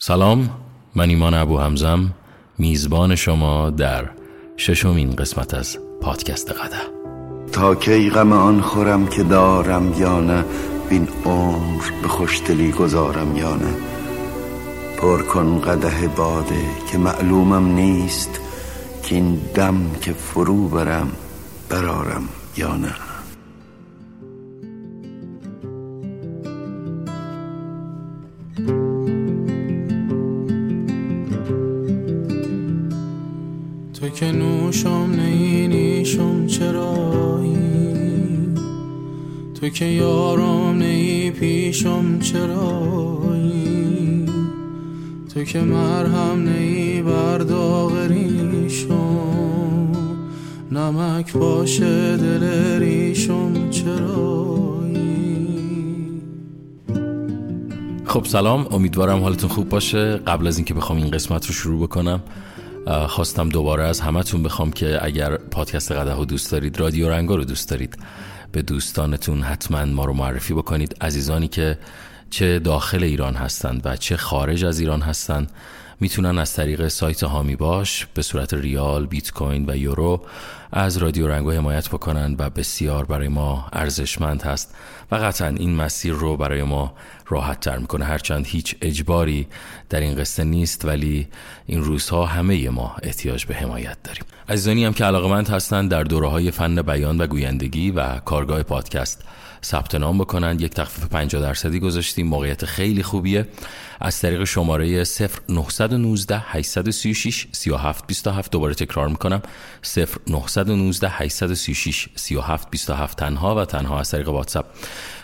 سلام من ایمان ابو همزم میزبان شما در ششمین قسمت از پادکست قده تا کی غم آن خورم که دارم یا نه بین عمر به خوشدلی گذارم یا نه. پر کن قده باده که معلومم نیست که این دم که فرو برم برارم یا نه. تو که یارم نی پیشم چرایی؟ تو که مرهم نی برداغریشم؟ نمک باشه دل ریشم چرایی؟ خب سلام امیدوارم حالتون خوب باشه. قبل از اینکه بخوام این قسمت رو شروع بکنم خواستم دوباره از همتون بخوام که اگر پادکست قده دوست دارید رادیو رنگا رو دوست دارید به دوستانتون حتما ما رو معرفی بکنید. عزیزانی که چه داخل ایران هستند و چه خارج از ایران هستند. می‌تونن از طریق سایت هامی باش به صورت ریال، بیت کوین و یورو از رادیو رنگو حمایت بکنن و بسیار برای ما ارزشمند هست و قطعا این مسیر رو برای ما راحت تر می‌کنه. هرچند هیچ اجباری در این قصه نیست ولی این روزها همه ما احتیاج به حمایت داریم. عزیزانی هم که علاقمند هستند در دوره های فن بیان و گویندگی و کارگاه پادکست ثبت نام بکنن. یک تخفیف 50 درصدی گذاشتیم. موقعیت خیلی خوبیه. از طریق شماره 0919 836 37 27 دوباره تکرار می‌کنم. 0919 836 37 27 تنها و تنها از طریق واتساپ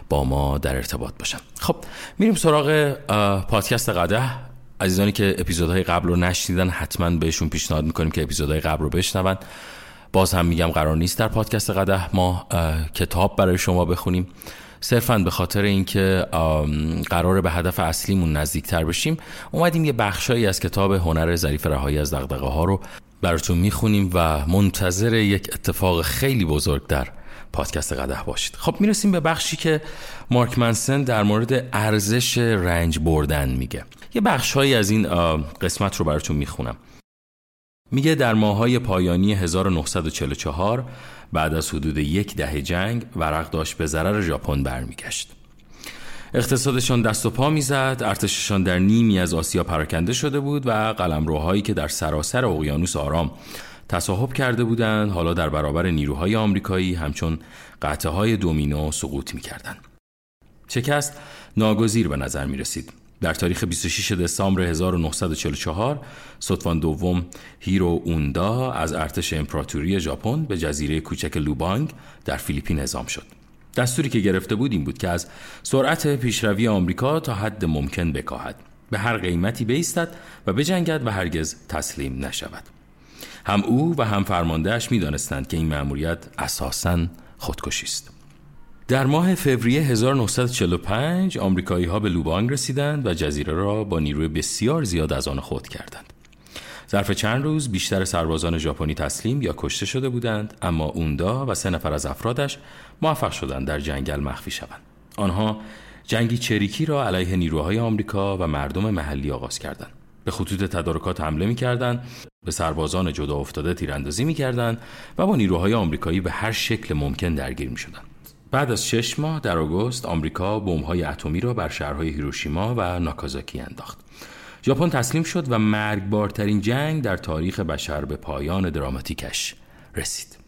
با ما در ارتباط باشن. خب میریم سراغ پادکست قده. عزیزانی که اپیزودهای قبل رو نشنیدن حتما بهشون پیشنهاد می‌کنیم که اپیزودهای قبل رو بشنون. باز هم میگم قرار نیست در پادکست قده ما کتاب برای شما بخونیم. صرفا به خاطر اینکه قرار به هدف اصلیمون نزدیکتر بشیم اومدیم یه بخشایی از کتاب هنر ظریف رهایی از دغدغه ها رو براتون می‌خونیم و منتظر یک اتفاق خیلی بزرگ در پادکست قده باشید. خب می‌رسیم به بخشی که مارک منسن در مورد ارزش رنج بردن میگه. یه بخشهایی از این قسمت رو براتون می‌خونم. میگه در ماهای پایانی 1944 بعد از حدود یک دهه جنگ ورق داشت به ضرر ژاپن برمیگشت. اقتصادشان دست و پا می‌زد ارتششان در نیمی از آسیا پراکنده شده بود و قلمروهایی که در سراسر اقیانوس آرام تصاحب کرده بودند حالا در برابر نیروهای آمریکایی همچون قطعه های دومینو سقوط می‌کردند. شکست ناگزیر به نظر می رسید در تاریخ 26 دسامبر 1944 ستوان دوم هیرو اوندا از ارتش امپراتوری ژاپن به جزیره کوچک لوبانگ در فیلیپین اعزام شد. دستوری که گرفته بود این بود که از سرعت پیشروی آمریکا تا حد ممکن بکاهد. به هر قیمتی بیستد و بجنگد و هرگز تسلیم نشود. هم او و هم فرماندهش می دانستند که این مأموریت اساساً خودکشی است. در ماه فوریه 1945 آمریکایی ها به لوبانگ رسیدند و جزیره را با نیروی بسیار زیاد از آن خود کردند. ظرف چند روز بیشتر سربازان ژاپنی تسلیم یا کشته شده بودند اما اوندا و سه نفر از افرادش موفق شدند در جنگل مخفی شوند. آنها جنگی چریکی را علیه نیروهای آمریکا و مردم محلی آغاز کردند. به خطوط تدارکات حمله می کردند، به سربازان جدا افتاده تیراندازی می کردند و با نیروهای آمریکایی به هر شکل ممکن درگیر می شدند. بعد از شش ماه در آگوست آمریکا بمب‌های اتمی را بر شهرهای هیروشیما و ناکازاکی انداخت. ژاپن تسلیم شد و مرگبارترین جنگ در تاریخ بشر به پایان دراماتیکش رسید.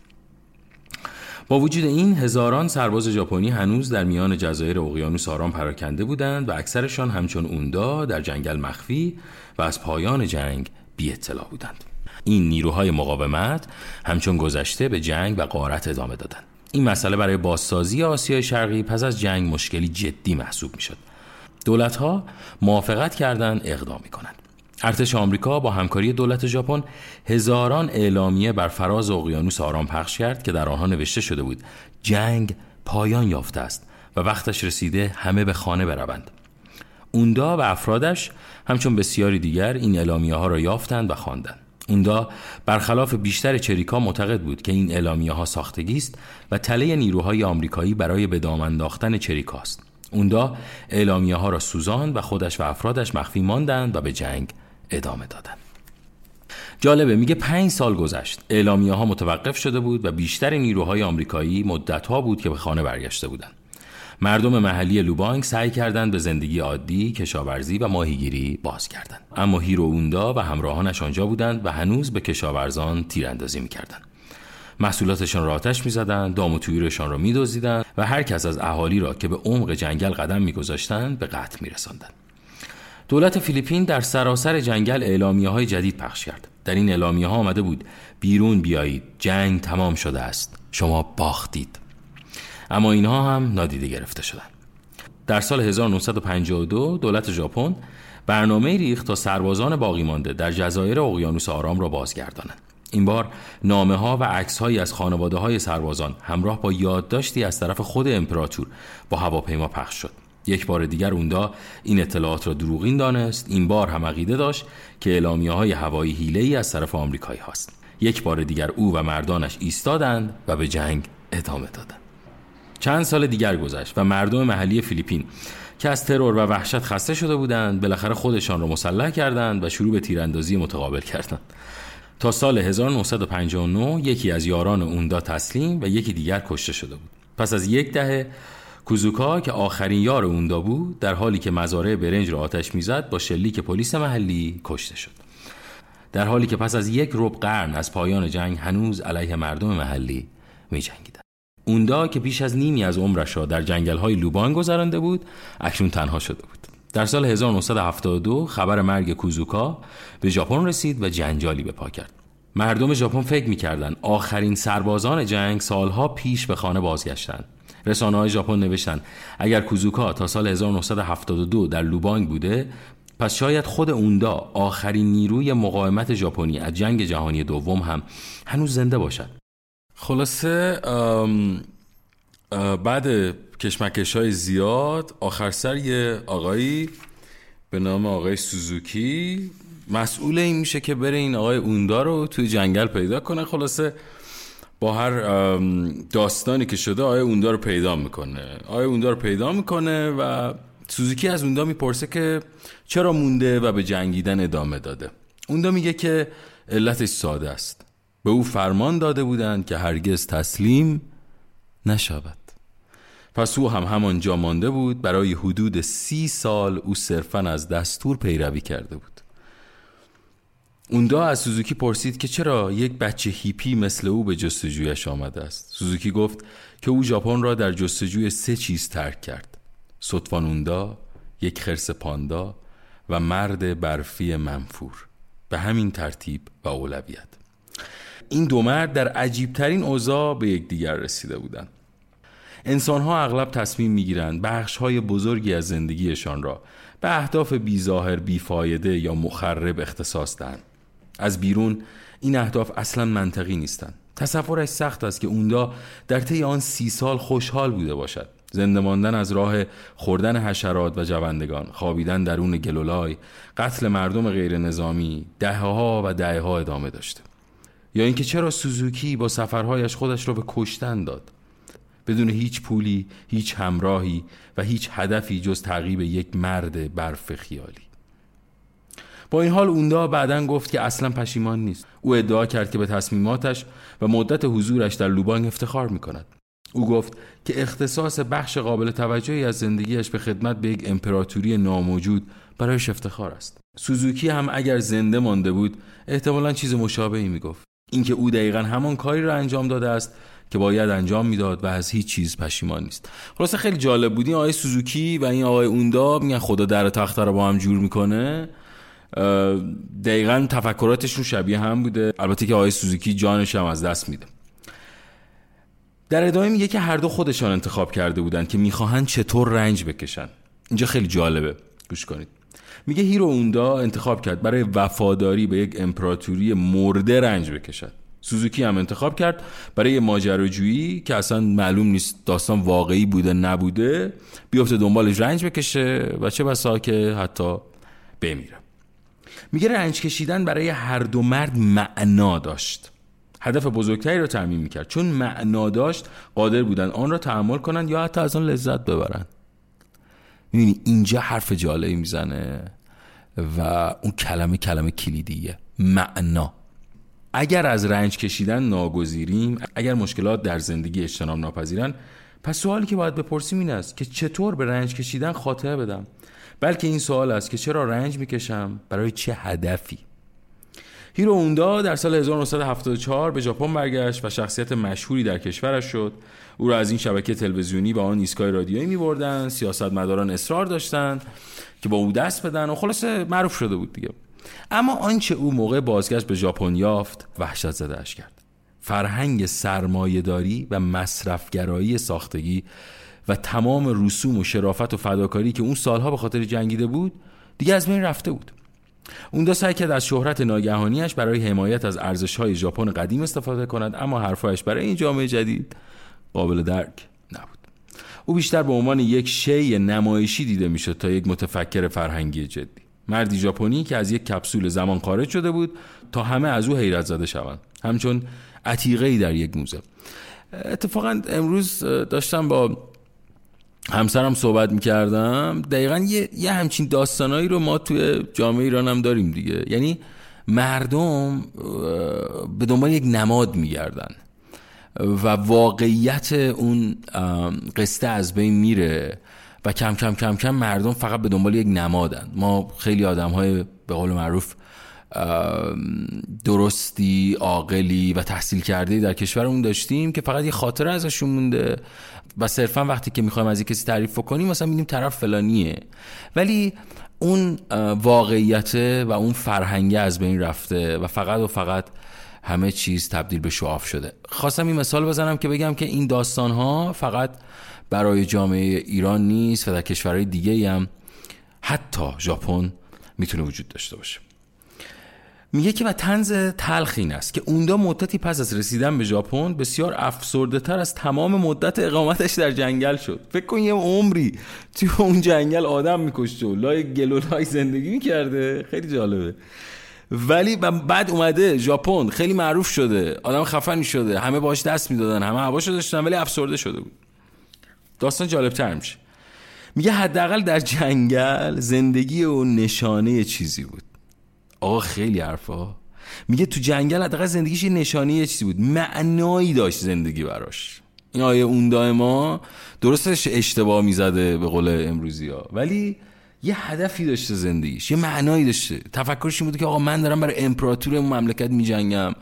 با وجود این هزاران سرباز ژاپنی هنوز در میان جزایر اقیانوس آرام پراکنده بودند و اکثرشان همچون اوندا در جنگل مخفی و از پایان جنگ بی اطلاع بودند. این نیروهای مقاومت همچون گذشته به جنگ و قارت ادامه دادند. این مسئله برای بازسازی آسیای شرقی پس از جنگ مشکلی جدی محسوب می شد. دولت ها موافقت کردند اقدام می کنند. ارتش آمریکا با همکاری دولت ژاپن هزاران اعلامیه بر فراز اقیانوس آرام پخش کرد که در آنها نوشته شده بود جنگ پایان یافته است و وقتش رسیده همه به خانه بروند. اوندا و افرادش همچون بسیاری دیگر این اعلامیه ها را یافتند و خواندند. اوندا برخلاف بیشتر چریکا معتقد بود که این اعلامیه ها ساختگی است و تله نیروهای آمریکایی برای به دام انداختن چریکاست اوندا اعلامیه ها را سوزان و خودش و افرادش مخفی ماندند و به جنگ ادامه دادند. جالبه میگه پنج سال گذشت اعلامیه ها متوقف شده بود و بیشتر نیروهای آمریکایی مدت ها بود که به خانه برگشته بودند. مردم محلی لوبانگ سعی کردند به زندگی عادی، کشاورزی و ماهیگیری باز کردند. اما هیرو اوندا و همراهانش آنجا بودند و هنوز به کشاورزان تیراندازی می‌کردند. محصولاتشان را آتش می‌زدند، دام و تویرشان را میدزدیدند و هر کس از اهالی را که به عمق جنگل قدم میگذاشتند به قتل میرساندند. دولت فیلیپین در سراسر جنگل اعلامیه های جدید پخش کرد. در این اعلامیه ها آمده بود بیرون بیایید، جنگ تمام شده است. شما باختید. اما اینها هم نادیده گرفته شدند. در سال 1952 دولت ژاپن برنامه ریخت تا سربازان باقی مانده در جزایر اقیانوس آرام را بازگردانند. این بار نامه ها و عکس هایی از خانواده های سربازان همراه با یادداشتی از طرف خود امپراتور با هواپیما پخش شد. یک بار دیگر اوندا این اطلاعات را دروغین دانست این بار هم عقیده داشت که اعلامیه های هوایی حیله ای از طرف آمریکایی هاست یک بار دیگر او و مردانش ایستادند و به جنگ ادامه دادند چند سال دیگر گذشت و مردم محلی فیلیپین که از ترور و وحشت خسته شده بودند بالاخره خودشان را مسلح کردند و شروع به تیراندازی متقابل کردند. تا سال 1959 یکی از یاران اوندا تسلیم و یکی دیگر کشته شده بود. پس از یک دهه کوزوکا که آخرین یار اوندا بود در حالی که مزارع برنج را آتش می‌زد با شلیک پلیس محلی کشته شد. در حالی که پس از یک رب قرن از پایان جنگ هنوز علیه مردم محلی می جنگیدن. اوندا که پیش از نیمی از عمرش را در جنگل های لوبان گذرانده بود اکنون تنها شده بود. در سال 1972 خبر مرگ کوزوکا به ژاپن رسید و جنجالی به پا کرد. مردم ژاپن فکر می‌کردند آخرین سربازان جنگ سالها پیش به خانه بازگشتند رسانه های ژاپن نوشتن اگر کوزوکا تا سال 1972 در لوبانگ بوده پس شاید خود اوندا آخرین نیروی مقاومت ژاپنی از جنگ جهانی دوم هم هنوز زنده باشد. خلاصه بعد کشمکش های زیاد آخر سر یه آقایی به نام آقای سوزوکی. مسئول این میشه که بره این آقای اوندا رو توی جنگل پیدا کنه. خلاصه با هر داستانی که شده آیا اوندا رو پیدا می‌کنه. آیا اوندا رو پیدا می‌کنه و سوزوکی از اوندا می‌پرسه که چرا مونده و به جنگیدن ادامه داده. اوندا میگه که علتش ساده است. به او فرمان داده بودند که هرگز تسلیم نشود. پس او هم همانجا مانده بود برای حدود سی سال او صرفا از دستور پیروی کرده بود. اوندا از سوزوکی پرسید که چرا یک بچه هیپی مثل او به جستجویش آمده است. سوزوکی گفت که او ژاپن را در جستجوی سه چیز ترک کرد سطفان اوندا یک خرس پاندا و مرد برفی منفور. به همین ترتیب و اولویت. این دو مرد در عجیبترین اوضاع به یکدیگر رسیده بودند. انسان ها اغلب تصمیم می‌گیرند بخش های بزرگی از زندگیشان را به اهداف بیظاهر بیفایده یا مخرب اختصاص دهند. از بیرون این اهداف اصلا منطقی نیستند. تصورش سخت است که اوندا در طی آن سی سال خوشحال بوده باشد. زنده ماندن از راه خوردن حشرات و جوندگان خوابیدن درون گلولای قتل مردم غیر نظامی دهه ها و دهه ها ادامه داشته. یا اینکه چرا سوزوکی با سفرهایش خودش را به کشتن داد؟ بدون هیچ پولی هیچ همراهی و هیچ هدفی جز تعقیب یک مرد برف خیالی. با این حال اوندا بعدا گفت که اصلا پشیمان نیست. او ادعا کرد که به تصمیماتش و مدت حضورش در لوبانگ افتخار می کند او گفت که اختصاص بخش قابل توجهی از زندگیش به خدمت به یک امپراتوری ناموجود برایش افتخار است. سوزوکی هم اگر زنده مانده بود احتمالا چیز مشابهی می گفت اینکه او دقیقا همان کاری را انجام داده است که باید انجام می‌داد و از هیچ چیز پشیمان نیست. خلاصه خیلی جالب بود. این آقای سوزوکی و این آقای اوندا میگن خدا در تخت رو با هم جور می‌کنه. دقیقا تفکراتشون شبیه هم بوده. البته که آقای سوزوکی جانش هم از دست میده. در ادامه میگه که هر دو خودشان انتخاب کرده بودن که می‌خواهند چطور رنج بکشن. اینجا خیلی جالبه. گوش کنید. میگه هیرو اوندا انتخاب کرد. برای وفاداری به یک امپراتوری مرده رنج بکشد. سوزوکی هم انتخاب کرد. برای ماجراجویی که اصلا معلوم نیست داستان واقعی بوده نبوده بیفته دنبالش رنج بکشه و چه بسا که حتی بمیره. میگه رنج کشیدن برای هر دو مرد معنا داشت. هدف بزرگتری رو تعمین می‌کرد. چون معنا داشت قادر بودن آن را تحمل کنند یا حتی از آن لذت ببرند. می‌بینی اینجا حرف جالبی می‌زنه و اون کلمه کلمه کلیدیه. معنا. اگر از رنج کشیدن ناگزیریم اگر مشکلات در زندگی اجتناب ناپذیرن پس سوالی که باید بپرسیم این است که چطور به رنج کشیدن خاطره بدم؟ بلکه این سوال است که چرا رنج می‌کشم؟ برای چه هدفی؟ هیرو اوندا در سال 1974 به ژاپن برگشت و شخصیت مشهوری در کشورش شد. او را از این شبکه تلویزیونی و آن ایستگاه رادیویی میبردن سیاستمداران اصرار داشتند که با او دست بدن و خلاصه معروف شده بود دیگه. اما آنچه او موقع بازگشت به ژاپن یافت وحشت زده اش کرد. فرهنگ سرمایهداری و مصرفگرایی ساختگی و تمام رسوم و شرافت و فداکاری که اون سالها به خاطر جنگیده بود دیگه از بین رفته بود. اون دا سعی کرد از شهرت ناگهانیش برای حمایت از ارزش‌های ژاپن قدیم استفاده کند اما حرفایش برای این جامعه جدید قابل درک نبود. او بیشتر به عنوان یک شی نمایشی دیده می‌شد تا یک متفکر فرهنگی جدی. مردی ژاپنی که از یک کپسول زمان خارج شده بود تا همه از او حیرت زده شوند. همچون عتیقه در یک موزه. اتفاقا امروز داشتم با همسرم صحبت می‌کردم. دقیقا یه, یه همچین داستانایی رو ما توی جامعه ایران هم داریم دیگه. یعنی مردم به دنبال یک نماد میگردن. و واقعیت اون قصه از بین میره و کم کم کم کم مردم فقط به دنبال یک نمادن. ما خیلی آدم های به قول معروف درستی عاقلی و تحصیل کرده در کشورمون داشتیم که فقط یه خاطره ازشون مونده و صرفا وقتی که می‌خوایم از کسی تعریف کنیم مثلا میدیم طرف فلانیه. ولی اون واقعیت و اون فرهنگه از بین رفته و فقط و فقط همه چیز تبدیل به شعاف شده. خواستم این مثال بزنم که بگم که این داستان ها فقط برای جامعه ایران نیست و در کشورهای دیگه هم حتی ژاپن می‌تونه وجود داشته باشه. میگه که و تنز تلخ این است که اوندا مدتی پس از رسیدن به ژاپن بسیار افسرده تر از تمام مدت اقامتش در جنگل شد. فکر کن یه عمری توی اون جنگل آدم میکشته و لای گلولای زندگی می‌کرده. خیلی جالبه. ولی بعد اومده ژاپن خیلی معروف شده. آدم خفنی شده. همه باش دست می‌دادن همه هواشو داشتن ولی افسرده شده بود. داستان جالب تر میشه. میگه حداقل در جنگل زندگی و نشانه چیزی بود. آقا خیلی حرفا. میگه تو جنگل حداقل زندگیش یه نشانه یه چیزی بود. معنایی داشت زندگی براش. این آیه اون ما درستش اشتباه می‌زده به قول امروزی ها ولی یه هدفی داشته زندگیش یه معنایی داشته. تفکرش این بود که آقا من دارم برای امپراتور مملکت میجنگم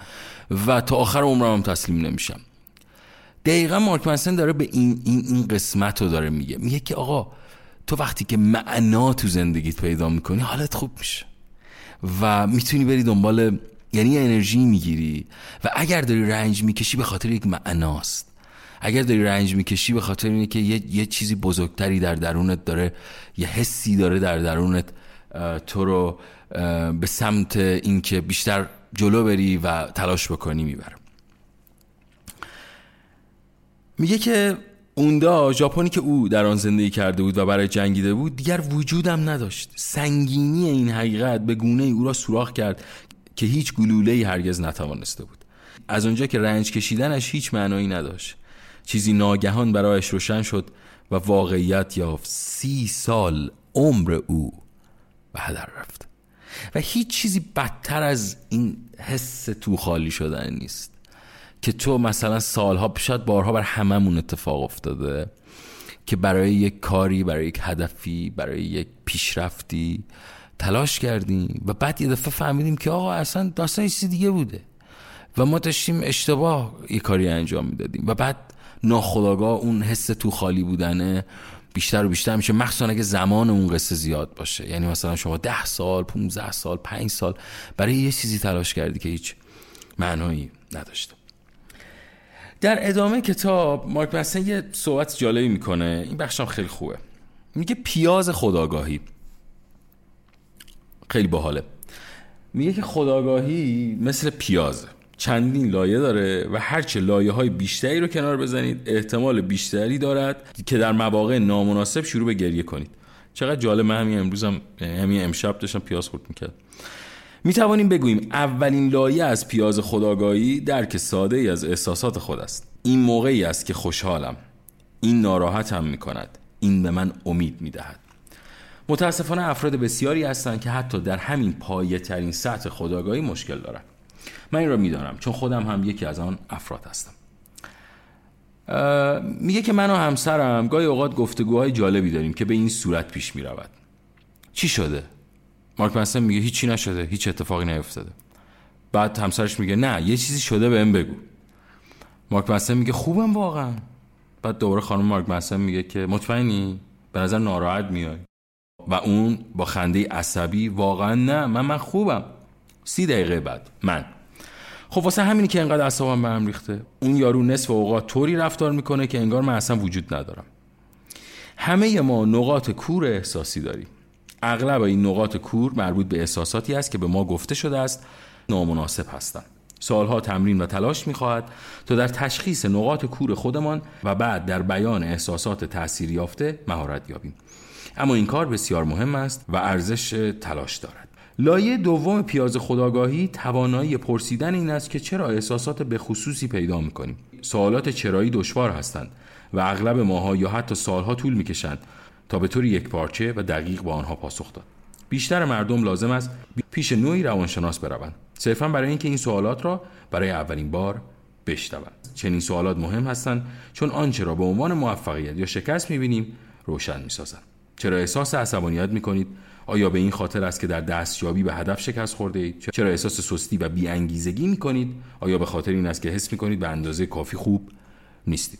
و تا آخر عمرم تسلیم نمیشم. دقیقا مارک منسن داره به این, این, این قسمت رو داره میگه. میگه که آقا تو وقتی که معنا تو زندگیت پیدا می‌کنی حالت خوب میشه. و می‌تونی بری دنبال یعنی انرژی می‌گیری و اگر داری رنج می‌کشی به خاطر یک معناست. اگر داری رنج می‌کشی به خاطر اینه که یه, یه چیزی بزرگتری در درونت داره یه حسی داره در درونت تو رو به سمت اینکه بیشتر جلو بری و تلاش بکنی می‌بره. میگه که اوندا ژاپنی که او در آن زندگی کرده بود و برای جنگیده بود دیگر وجودم نداشت. سنگینی این حقیقت به گونه ای او را سوراخ کرد که هیچ گلوله ای هرگز نتوانسته بود. از آنجا که رنج کشیدنش هیچ معنایی نداشت. چیزی ناگهان برایش روشن شد و واقعیت یافت. سی سال عمر او به هدر رفت. و هیچ چیزی بدتر از این حس تو خالی شدن نیست که تو مثلا سالها شاید بارها بر هممون اتفاق افتاده که برای یک کاری برای یک هدفی برای یک پیشرفتی تلاش کردیم و بعد یه دفعه فهمیدیم که آقا اصلا داستان چیزی دیگه بوده و ما داشتیم اشتباه یه کاری انجام می‌دادیم. و بعد ناخداگاه اون حس تو خالی بودنه بیشتر و بیشتر میشه. مخصوصا اگه زمان اون قصه زیاد باشه. یعنی مثلا شما ده سال 15 سال پنج سال برای یه چیزی تلاش کردی که هیچ معنایی نداشته. در ادامه کتاب مارک مسن یه صحبت جالبی می‌کنه. این بخشم خیلی خوبه. میگه پیاز خداگاهی خیلی باحاله. میگه که خداگاهی مثل پیازه. چندین لایه داره و هرچه لایه های بیشتری رو کنار بزنید احتمال بیشتری دارد که در مواقع نامناسب شروع به گریه کنید. چقدر جالب من همین امروزم همین امشب داشتم پیاز خورد می‌کرد می توانیم بگوییم اولین لایه از پیاز خداگاهی درک ساده ای از احساسات خود است. این موقعی است که خوشحالم. این ناراحتم می کند این به من امید می دهد متاسفانه افراد بسیاری هستند که حتی در همین پایه ترین سطح خداگاهی مشکل دارن من این را می‌دانم چون خودم هم یکی از آن افراد هستم. میگه که من و همسرم گاهی اوقات گفتگوهای جالبی داریم که به این صورت پیش می رود چی شده؟ مارک منسن میگه هیچی نشده هیچ اتفاقی نیفتاده. بعد همسرش میگه نه یه چیزی شده بهم بگو. مارک منسن میگه خوبم واقعا. بعد دوباره خانم مارک منسن میگه که مطمئنی؟ به نظر ناراحت میای. و اون با خنده عصبی واقعا نه من من خوبم. سی دقیقه بعد. من. خب واسه همینی که انقدر اعصابم به هم ریخته. اون یارو نصف اوقات طوری رفتار می‌کنه که انگار من اصلا وجود ندارم. همه ما نقاط کور احساسی داریم. اغلب این نقاط کور مربوط به احساساتی است که به ما گفته شده است نامناسب هستند. سالها تمرین و تلاش می‌خواهد تا در تشخیص نقاط کور خودمان و بعد در بیان احساسات تأثیر یافته مهارت یابیم. اما این کار بسیار مهم است و ارزش تلاش دارد. لایه دوم پیاز خداگاهی توانایی پرسیدن این است که چرا احساسات به خصوصی پیدا می‌کنیم. سوالات چرایی دشوار هستند و اغلب ماها یا حتی سالها طول می‌کشند تا به طور یک پارچه و دقیق با آنها پاسخ داد. بیشتر مردم لازم است پیش نوعی روانشناس بروند. صرفا برای اینکه این سوالات را برای اولین بار بشنوند. چنین سوالات مهم هستند چون آنچه را به عنوان موفقیت یا شکست می‌بینیم روشن می‌سازند چرا احساس عصبانیت می‌کنید؟ آیا به این خاطر است که در دستیابی به هدف شکست خورده اید؟ چرا احساس سستی و بیانگیزگی می‌کنید؟ آیا به خاطر این است که حس می‌کنید به اندازه کافی خوب نیستید؟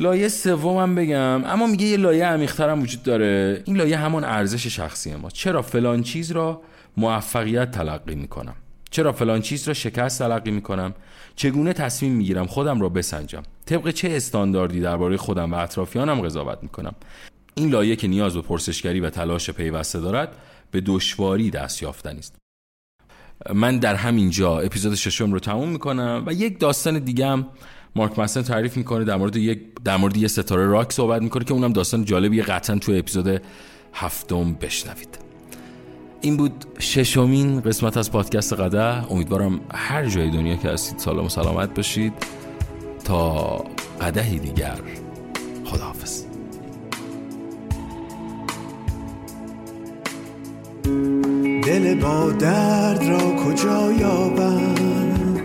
لایه سومم بگم اما میگه یه لایه عمیق‌تر وجود داره. این لایه همان ارزش شخصی ما. چرا فلان چیز را موفقیت تلقی می‌کنم؟ چرا فلان چیز را شکست تلقی می‌کنم؟ چگونه تصمیم می‌گیرم خودم را بسنجم؟ طبق چه استانداردی درباره خودم و اطرافیانم قضاوت می‌کنم؟ این لایه که نیاز به پرسشگری و تلاش پیوسته دارد به دشواری دست یافتنی است. من در همین جا اپیزود ششم رو تموم می‌کنم و یک داستان دیگه هم مارک مسن تعریف می‌کنه در مورد یک در مورد یه ستاره راک صحبت می‌کنه که اونم داستان جالبی قطعا تو اپیزود هفتم بشنوید. این بود ششمین قسمت از پادکست قده امیدوارم هر جای دنیا که هستید سالم و سلامت باشید. تا قدهی دیگر. با درد را کجا یابند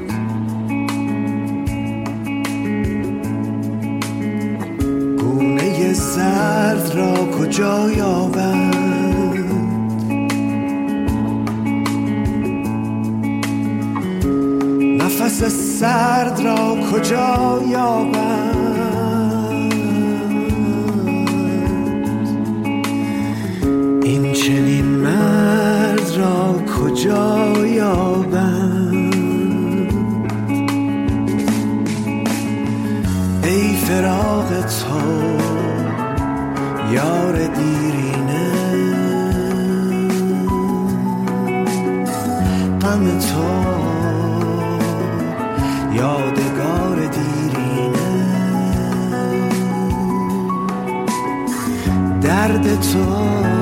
گونه سرد را کجا یابند نفس سرد را کجا یابند تو. یادگار دیرینه. درد تو.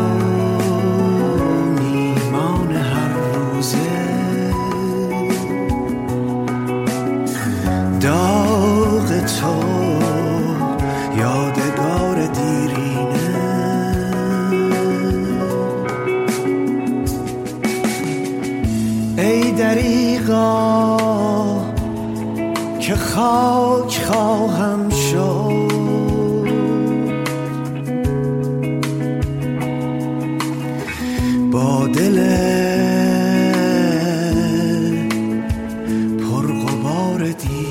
ti